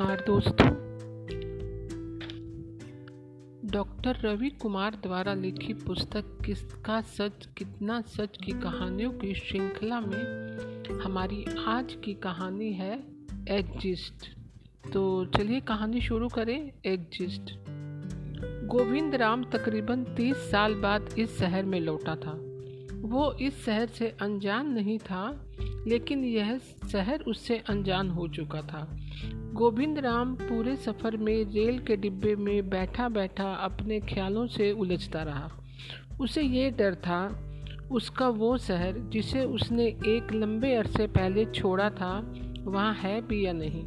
नमस्कार दोस्तों। डॉक्टर रवि कुमार द्वारा लिखी पुस्तक किसका सच, कितना सच की कहानियों की श्रृंखला में हमारी आज की कहानी है एग्जिस्ट। तो चलिए कहानी शुरू करें, एग्जिस्ट। गोविंद राम तकरीबन तीस साल बाद इस शहर में लौटा था। वो इस शहर से अनजान नहीं था, लेकिन यह शहर उससे अनजान हो चुका था। गोविंद राम पूरे सफ़र में रेल के डिब्बे में बैठा बैठा अपने ख्यालों से उलझता रहा। उसे ये डर था, उसका वो शहर जिसे उसने एक लंबे अरसे पहले छोड़ा था, वहाँ है भी या नहीं?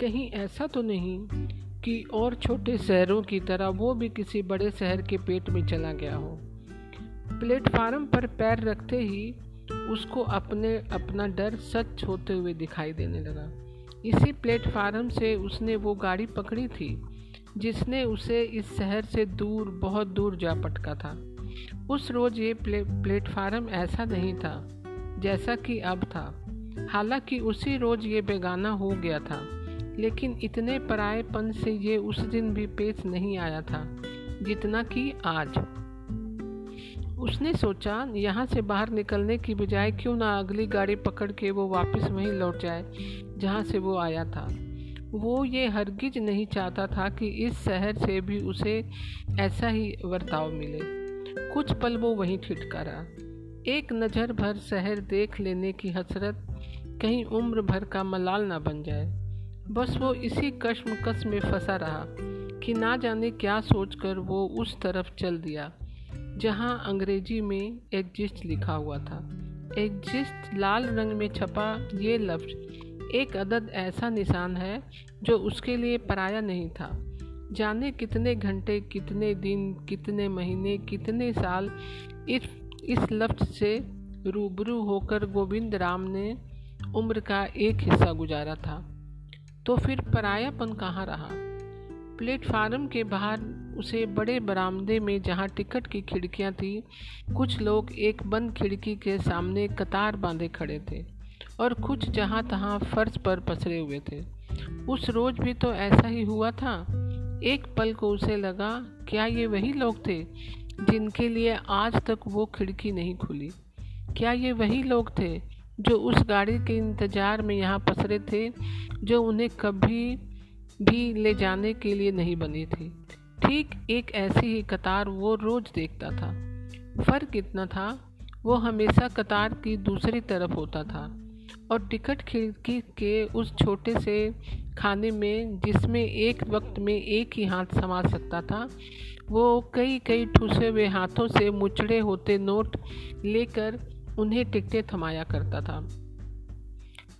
कहीं ऐसा तो नहीं कि और छोटे शहरों की तरह वो भी किसी बड़े शहर के पेट में चला गया हो। प्लेटफार्म पर पैर रखते ही उसको अपने अपना डर सच होते हुए दिखाई देने लगा। इसी प्लेटफार्म से उसने वो गाड़ी पकड़ी थी जिसने उसे इस शहर से दूर बहुत दूर जा पटका था। उस रोज़ ये प्ले, प्लेटफार्म ऐसा नहीं था जैसा कि अब था। हालाँकि उसी रोज़ ये बेगाना हो गया था लेकिन इतने पराएपन से ये उस दिन भी पेश नहीं आया था जितना कि आज। उसने सोचा यहाँ से बाहर निकलने की बजाय क्यों ना अगली गाड़ी पकड़ के वो वापस वहीं लौट जाए जहाँ से वो आया था। वो ये हरगिज नहीं चाहता था कि इस शहर से भी उसे ऐसा ही बर्ताव मिले। कुछ पल वो वहीं ठिठका रहा एक नज़र भर शहर देख लेने की हसरत, कहीं उम्र भर का मलाल ना बन जाए। बस वो इसी कश्मकश में फंसा रहा कि ना जाने क्या सोचकर वो उस तरफ़ चल दिया, जहाँ अंग्रेज़ी में एग्जिस्ट लिखा हुआ था। एग्जिस्ट लाल रंग में छपा ये लफ्ज एक अदद ऐसा निशान है जो उसके लिए पराया नहीं था। जाने कितने घंटे, कितने दिन, कितने महीने, कितने साल इस इस लफ्ज से रूबरू होकर गोविंद राम ने उम्र का एक हिस्सा गुजारा था। तो फिर परायापन कहाँ रहा? प्लेटफार्म के बाहर उसे बड़े बरामदे में जहाँ टिकट की खिड़कियाँ थीं, कुछ लोग एक बंद खिड़की के सामने कतार बांधे खड़े थे। और कुछ जहाँ तहाँ फर्श पर पसरे हुए थे। उस रोज भी तो ऐसा ही हुआ था। एक पल को उसे लगा, क्या ये वही लोग थे जिनके लिए आज तक वो खिड़की नहीं खुली? क्या ये वही लोग थे जो उस गाड़ी के इंतज़ार में यहाँ पसरे थे, जो उन्हें कभी भी ले जाने के लिए नहीं बनी थी? ठीक एक ऐसी ही कतार वो रोज देखता था। फ़र्क इतना था, वो हमेशा कतार की दूसरी तरफ़ होता था। और टिकट खिड़की के उस छोटे से खाने में जिसमें एक वक्त में एक ही हाथ समा सकता था, वो कई कई ठूसे हुए हाथों से मुचड़े होते नोट लेकर उन्हें टिकटें थमाया करता था।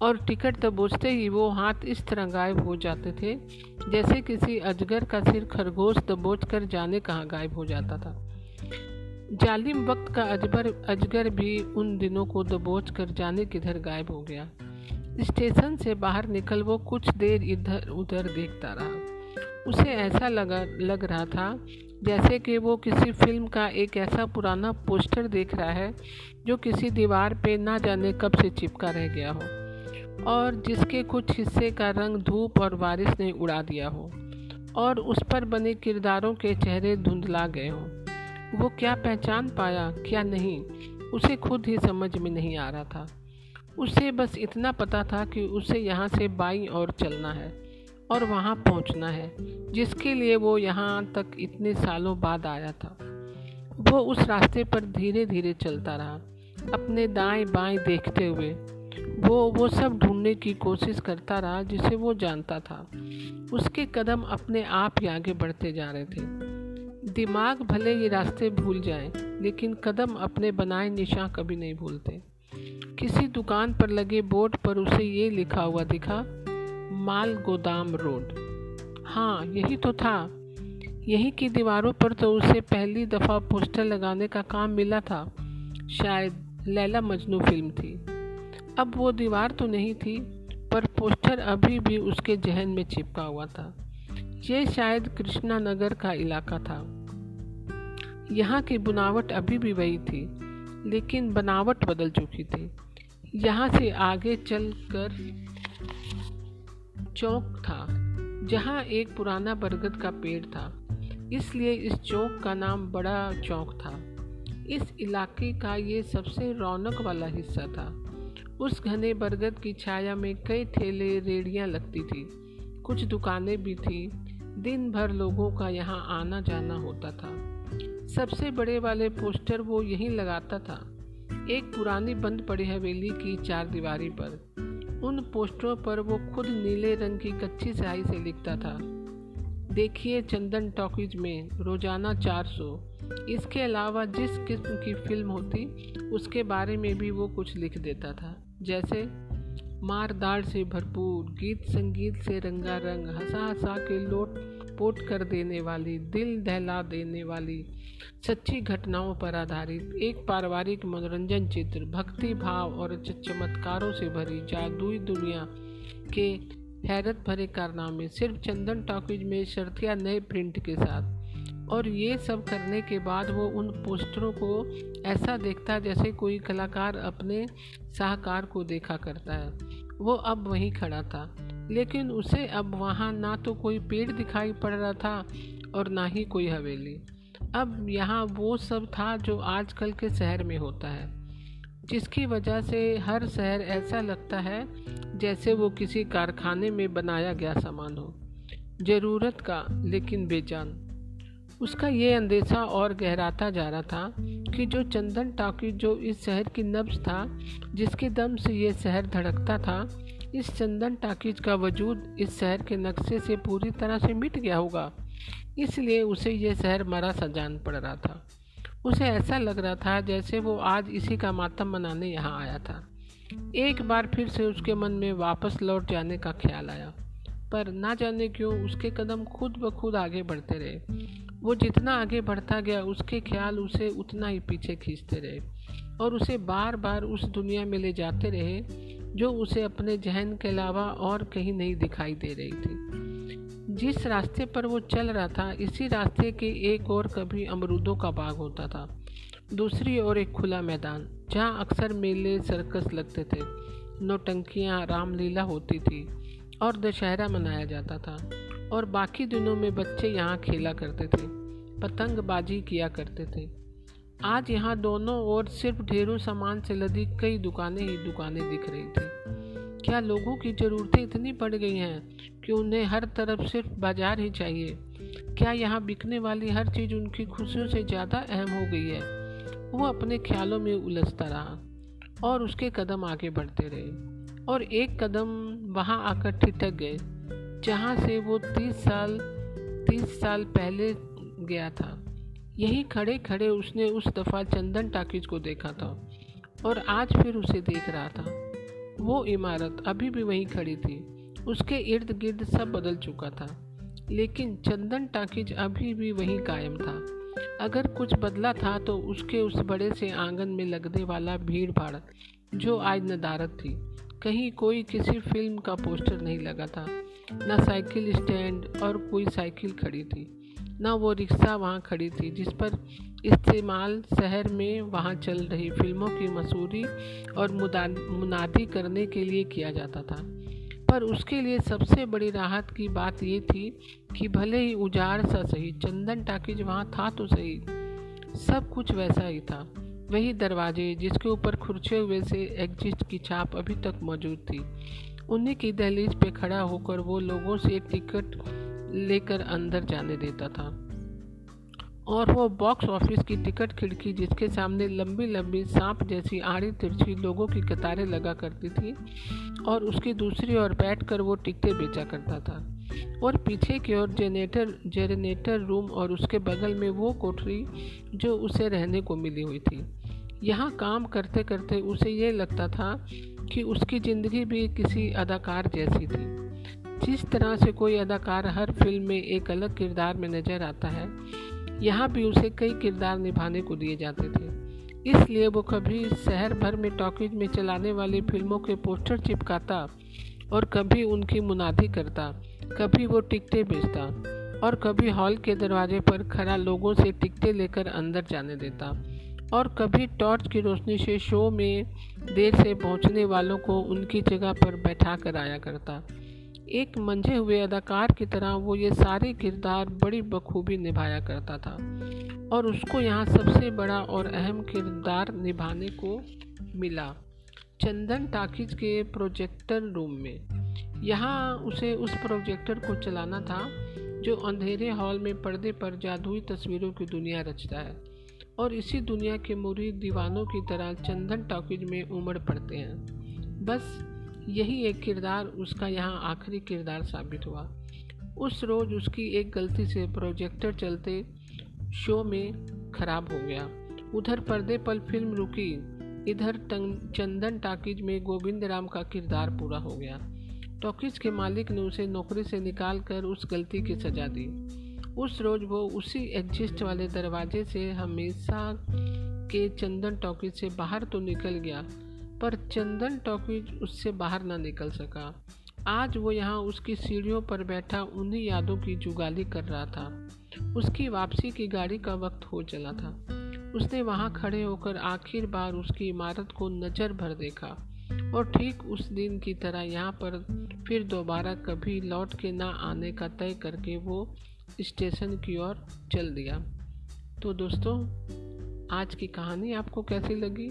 और टिकट दबोचते ही वो हाथ इस तरह गायब हो जाते थे, जैसे किसी अजगर का सिर खरगोश दबोच कर जाने कहाँ गायब हो जाता था। जालिम वक्त का अजबर अजगर भी उन दिनों को दबोच कर जाने किधर गायब हो गया। स्टेशन से बाहर निकल वो कुछ देर इधर उधर देखता रहा। उसे ऐसा लगा, लग रहा था जैसे कि वो किसी फ़िल्म का एक ऐसा पुराना पोस्टर देख रहा है जो किसी दीवार पे ना जाने कब से चिपका रह गया हो, और जिसके कुछ हिस्से का रंग धूप और बारिश ने उड़ा दिया हो, और उस पर बने किरदारों के चेहरे धुंधला गए हों। वो क्या पहचान पाया, क्या नहीं, उसे खुद ही समझ में नहीं आ रहा था। उसे बस इतना पता था कि उसे यहाँ से बाई और चलना है और वहाँ पहुँचना है, जिसके लिए वो यहाँ तक इतने सालों बाद आया था। वो उस रास्ते पर धीरे धीरे चलता रहा, अपने दाएँ बाएँ देखते हुए। वो वो सब ढूँढने की कोशिश करता रहा जिसे वो जानता था। उसके कदम अपने आप ही आगे बढ़ते जा रहे थे। दिमाग भले ये रास्ते भूल जाए, लेकिन कदम अपने बनाए निशान कभी नहीं भूलते। किसी दुकान पर लगे बोर्ड पर उसे ये लिखा हुआ दिखा, माल गोदाम रोड। हाँ यही तो था। यही की दीवारों पर तो उसे पहली दफ़ा पोस्टर लगाने का काम मिला था। शायद लैला मजनू फ़िल्म थी। अब वो दीवार तो नहीं थी, पर पोस्टर अभी भी उसके जहन में चिपका हुआ था। ये शायद कृष्णा नगर का इलाका था। यहाँ की बुनावट अभी भी वही थी, लेकिन बनावट बदल चुकी थी। यहाँ से आगे चल कर चौक था, जहाँ एक पुराना बरगद का पेड़ था। इसलिए इस चौक का नाम बड़ा चौक था। इस इलाके का ये सबसे रौनक वाला हिस्सा था। उस घने बरगद की छाया में कई ठेले, रेडियाँ लगती थी, कुछ दुकानें भी थी दिन भर लोगों का यहाँ आना जाना होता था। सबसे बड़े वाले पोस्टर वो यहीं लगाता था। एक पुरानी बंद पड़ी हवेली की चार दीवारी पर। उन पोस्टरों पर वो खुद नीले रंग की कच्ची स्याही से लिखता था। देखिए चंदन टॉकीज में रोज़ाना 400 इसके अलावा जिस किस्म की फ़िल्म होती, उसके बारे में भी वो कुछ लिख देता था। जैसे मारदार से भरपूर गीत संगीत से रंगारंग हंसा हंसा के लोट पोट कर देने वाली, दिल दहला देने वाली सच्ची घटनाओं पर आधारित एक पारिवारिक मनोरंजन चित्र, भक्ति भाव और चमत्कारों से भरी जादुई दुनिया के हैरत भरे कारनामे, सिर्फ़ चंदन टॉकीज में शर्तिया नए प्रिंट के साथ। और ये सब करने के बाद वो उन पोस्टरों को ऐसा देखता जैसे कोई कलाकार अपने साहकार को देखा करता है। वो अब वहीं खड़ा था, लेकिन उसे अब वहाँ ना तो कोई पेड़ दिखाई पड़ रहा था और ना ही कोई हवेली। अब यहाँ वो सब था जो आजकल के शहर में होता है। जिसकी वजह से हर शहर ऐसा लगता है जैसे वो किसी कारखाने में बनाया गया सामान हो। ज़रूरत का, लेकिन बेजान। उसका ये अंदेशा और गहराता जा रहा था कि जो चंदन टाकी जो इस शहर की नब्ज था, जिसके दम से ये शहर धड़कता था, इस चंदन टाकीज का वजूद इस शहर के नक्शे से पूरी तरह से मिट गया होगा। इसलिए उसे यह शहर मरा सा जान पड़ रहा था। उसे ऐसा लग रहा था जैसे वो आज इसी का मातम मनाने यहाँ आया था। एक बार फिर से उसके मन में वापस लौट जाने का ख्याल आया। पर ना जाने क्यों उसके कदम खुद ब खुद आगे बढ़ते रहे। वो जितना आगे बढ़ता गया, उसके ख्याल उसे उतना ही पीछे खींचते रहे और उसे बार बार उस दुनिया में ले जाते रहे, जो उसे अपने जहन के अलावा और कहीं नहीं दिखाई दे रही थी। जिस रास्ते पर वो चल रहा था, इसी रास्ते के एक और कभी अमरूदों का बाग होता था। दूसरी ओर एक खुला मैदान, जहाँ अक्सर मेले सर्कस लगते थे। नौटंकियाँ रामलीला होती थी और दशहरा मनाया जाता था। और बाकी दिनों में बच्चे यहाँ खेला करते थे, पतंगबाजी किया करते थे। आज यहाँ दोनों ओर सिर्फ़ ढेरों सामान से लदी कई दुकानें ही दुकानें दिख रही थी। क्या लोगों की ज़रूरतें इतनी बढ़ गई हैं कि उन्हें हर तरफ़ सिर्फ़ बाज़ार ही चाहिए? क्या यहाँ बिकने वाली हर चीज़ उनकी खुशियों से ज़्यादा अहम हो गई है? वो अपने ख्यालों में उलझता रहा और उसके कदम आगे बढ़ते रहे। और एक कदम वहाँ आकर ठिठक गए, जहाँ से वो तीस साल तीस साल पहले गया था। यही खड़े खड़े उसने उस दफ़ा चंदन टाकिज को देखा था और आज फिर उसे देख रहा था। वो इमारत अभी भी वहीं खड़ी थी। उसके इर्द गिर्द सब बदल चुका था, लेकिन चंदन टाकिज अभी भी वहीं कायम था। अगर कुछ बदला था तो उसके उस बड़े से आँगन में लगने वाला भीड़ भाड़, जो आज नदारत थी। कहीं कोई किसी फ़िल्म का पोस्टर नहीं लगा था, न साइकिल स्टैंड और कोई साइकिल खड़ी थी। न वो रिक्शा वहाँ खड़ी थी, जिस पर इस्तेमाल शहर में वहाँ चल रही फ़िल्मों की मसूरी और मुनादी करने के लिए किया जाता था। पर उसके लिए सबसे बड़ी राहत की बात ये थी कि भले ही उजाड़ सा सही, चंदन टाकीज वहाँ था तो सही। सब कुछ वैसा ही था। वही दरवाजे जिसके ऊपर खुर्चे हुए से एग्जिस्ट की छाप अभी तक मौजूद थी। उन्हीं की दहलीज पे खड़ा होकर वो लोगों से टिकट लेकर अंदर जाने देता था। और वो बॉक्स ऑफ़िस की टिकट खिड़की जिसके सामने लंबी लंबी सांप जैसी आड़ी तिरछी लोगों की कतारें लगा करती थी और उसकी दूसरी ओर बैठकर वो टिकटें बेचा करता था। और पीछे की ओर जेनेटर जेनेटर रूम और उसके बगल में वो कोठरी जो उसे रहने को मिली हुई थी। यहाँ काम करते करते उसे ये लगता था कि उसकी ज़िंदगी भी किसी अदाकार जैसी थी। जिस तरह से कोई अदाकार हर फ़िल्म में एक अलग किरदार में नज़र आता है, यहाँ भी उसे कई किरदार निभाने को दिए जाते थे। इसलिए वो कभी शहर भर में टॉकीज में चलाने वाली फ़िल्मों के पोस्टर चिपकाता और कभी उनकी मुनादी करता, कभी वो टिकटें बेचता और कभी हॉल के दरवाजे पर खड़ा लोगों से टिकटें लेकर अंदर जाने देता और कभी टॉर्च की रोशनी से शो में देर से पहुँचने वालों को उनकी जगह पर बैठा कर आया करता। एक मंझे हुए अदाकार की तरह वो ये सारे किरदार बड़ी बखूबी निभाया करता था और उसको यहाँ सबसे बड़ा और अहम किरदार निभाने को मिला चंदन टाकिज के प्रोजेक्टर रूम में। यहाँ उसे उस प्रोजेक्टर को चलाना था जो अंधेरे हॉल में पर्दे पर जादुई तस्वीरों की दुनिया रचता है और इसी दुनिया के मुरीद दीवानों की तरह चंदन टॉकीज में उमड़ पड़ते हैं। बस यही एक किरदार, उसका यहाँ आखिरी किरदार साबित हुआ। उस रोज़ उसकी एक गलती से प्रोजेक्टर चलते शो में खराब हो गया। उधर पर्दे पर फ़िल्म रुकी, इधर चंदन टाकीज में गोविंद राम का किरदार पूरा हो गया। टॉकीज के मालिक ने उसे नौकरी से निकाल कर उस गलती की सजा दी। उस रोज़ वो उसी एग्जिस्ट वाले दरवाजे से हमेशा के चंदन टॉकीज से बाहर तो निकल गया पर चंदन टॉकीज उससे बाहर ना निकल सका। आज वो यहाँ उसकी सीढ़ियों पर बैठा उन्हीं यादों की जुगाली कर रहा था। उसकी वापसी की गाड़ी का वक्त हो चला था। उसने वहाँ खड़े होकर आखिर बार उसकी इमारत को नज़र भर देखा और ठीक उस दिन की तरह यहाँ पर फिर दोबारा कभी लौट के ना आने का तय करके वो स्टेशन की ओर चल दिया। तो दोस्तों, आज की कहानी आपको कैसी लगी?